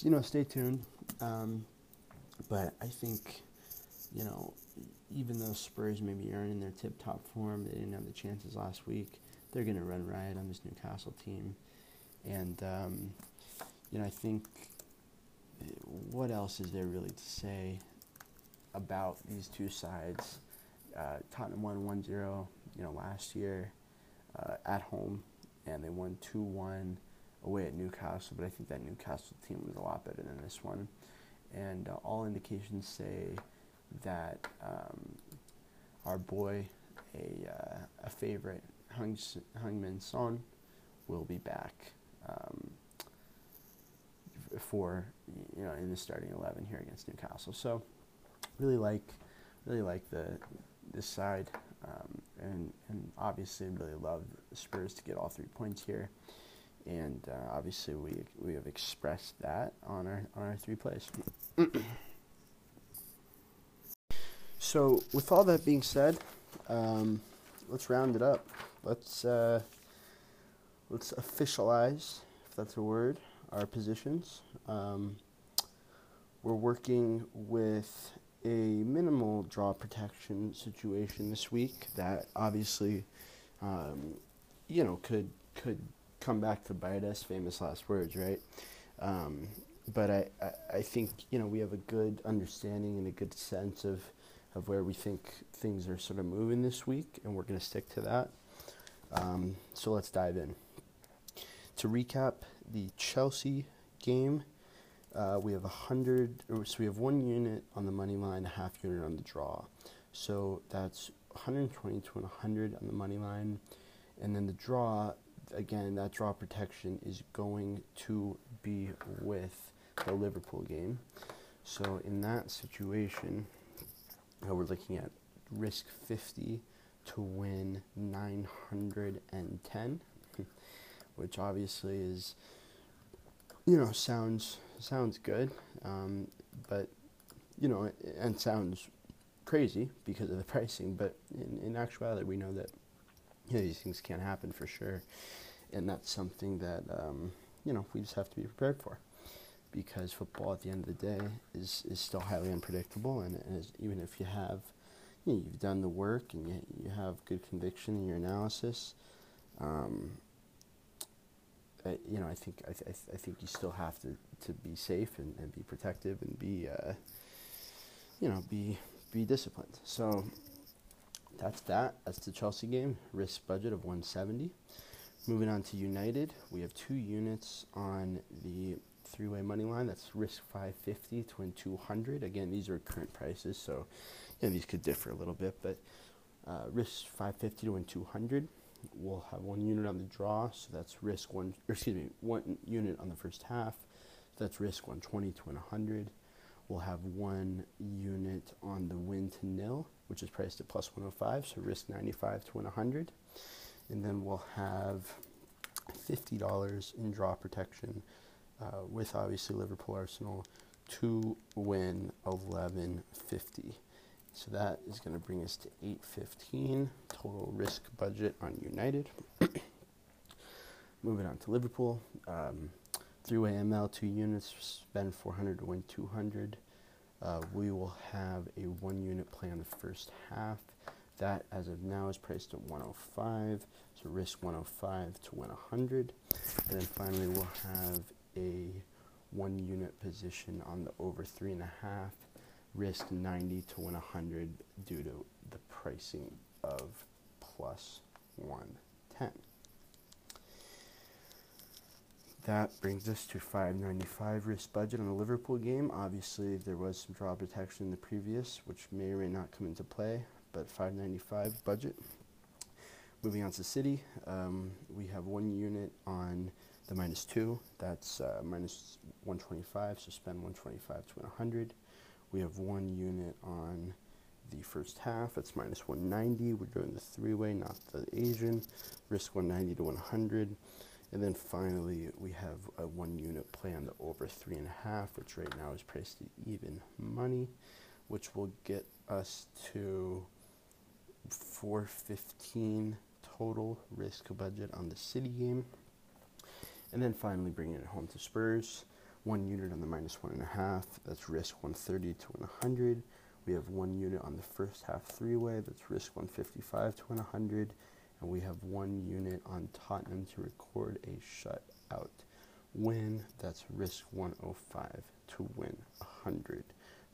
you know, stay tuned. Um, but I think, you know, even though Spurs maybe aren't in their tip top form, they didn't have the chances last week, they're going to run riot on this Newcastle team. And, um, you know, I think what else is there really to say about these two sides? Uh, Tottenham won 1 0, you know, last year uh, at home, and they won 2 1 away at Newcastle, but I think that Newcastle team was a lot better than this one. And uh, all indications say that um, our boy, a, uh, a favorite, Hung, Heung-min Son, will be back. Um, for you know in the starting eleven here against Newcastle. So really like really like the this side, um, and and obviously really love the Spurs to get all three points here, and uh, obviously we we have expressed that on our on our three plays. so with all that being said, um, let's round it up. Let's uh, let's officialize, if that's a word, our positions. Um, we're working with a minimal draw protection situation this week that obviously, um, you know, could could come back to bite us. Famous last words, right? Um, but I, I, I think you know we have a good understanding and a good sense of of where we think things are sort of moving this week, and we're going to stick to that. Um, so let's dive in. To recap, the Chelsea game uh, we have a hundred, so we have one unit on the money line, a half unit on the draw. So that's 120 to 100 on the money line, and then the draw, again, that draw protection is going to be with the Liverpool game. So in that situation, uh, we're looking at risk 50 to win 910, which obviously is, you know, sounds sounds good, um, but you know, and sounds crazy because of the pricing. But in, in actuality, we know that you know these things can happen for sure, and that's something that um, you know we just have to be prepared for, because football at the end of the day is is still highly unpredictable, and, and even if you have you know, you've done the work and you you have good conviction in your analysis. Um, uh, you know, I think I, th- I think you still have to, to be safe and, and be protective and be, uh, you know, be be disciplined. So that's that. That's the Chelsea game. Risk budget of 170. Moving on to United, we have two units on the three-way money line. That's risk 550 to win 200. Again, these are current prices, so know, these could differ a little bit, but uh, risk 550 to win 200 we'll have one unit on the draw, so that's risk one, excuse me, one unit on the first half, so that's risk 120 to win 100. We'll have one unit on the win to nil, which is priced at plus 105, so risk 95 to 100. And then we'll have $50 in draw protection uh, with obviously Liverpool Arsenal to win 1150. So that is going to bring us to 815 total risk budget on United. Moving on to Liverpool. Um, Three-way ML, two units, spend 400 to win 200. Uh, we will have a one unit play on the first half. That, as of now, is priced at 105. So risk 105 to win 100. And then finally, we'll have a one unit position on the over three and a half. Risk 90 to win 100 due to the pricing of plus 110. That brings us to 595 risk budget on the Liverpool game. Obviously, there was some draw protection in the previous, which may or may not come into play, but 595 budget. Moving on to City, um, we have one unit on the minus two. That's uh, minus 125, so spend 125 to 100. We have one unit on the first half. That's minus 190. We're doing the three-way, not the Asian. Risk 190 to 100. And then finally, we have a one unit play on the over three and a half, which right now is priced at even money, which will get us to 415 total risk budget on the city game. And then finally bringing it home to Spurs, one unit on the minus one and a half, that's risk 130 to 100. We have one unit on the first half three way, that's risk 155 to 100 and we have one unit on Tottenham to record a shutout win. That's risk 105 to win 100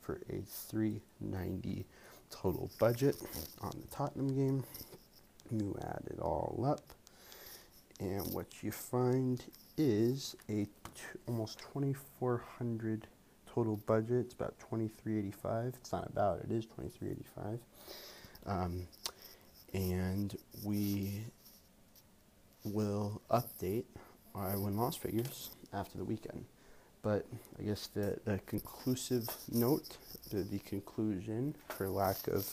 for a 390 total budget on the Tottenham game. You add it all up, and what you find is a t- almost 2400 total budget. It's about 2385. It's not about, it is 2385. Um, and we will update our win loss figures after the weekend. But I guess the, the conclusive note, the, the conclusion, for lack of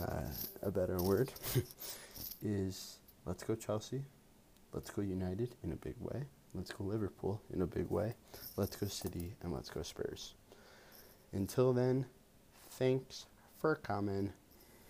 uh, a better word, is let's go Chelsea, let's go United in a big way, let's go Liverpool in a big way, let's go City, and let's go Spurs. Until then, thanks for coming.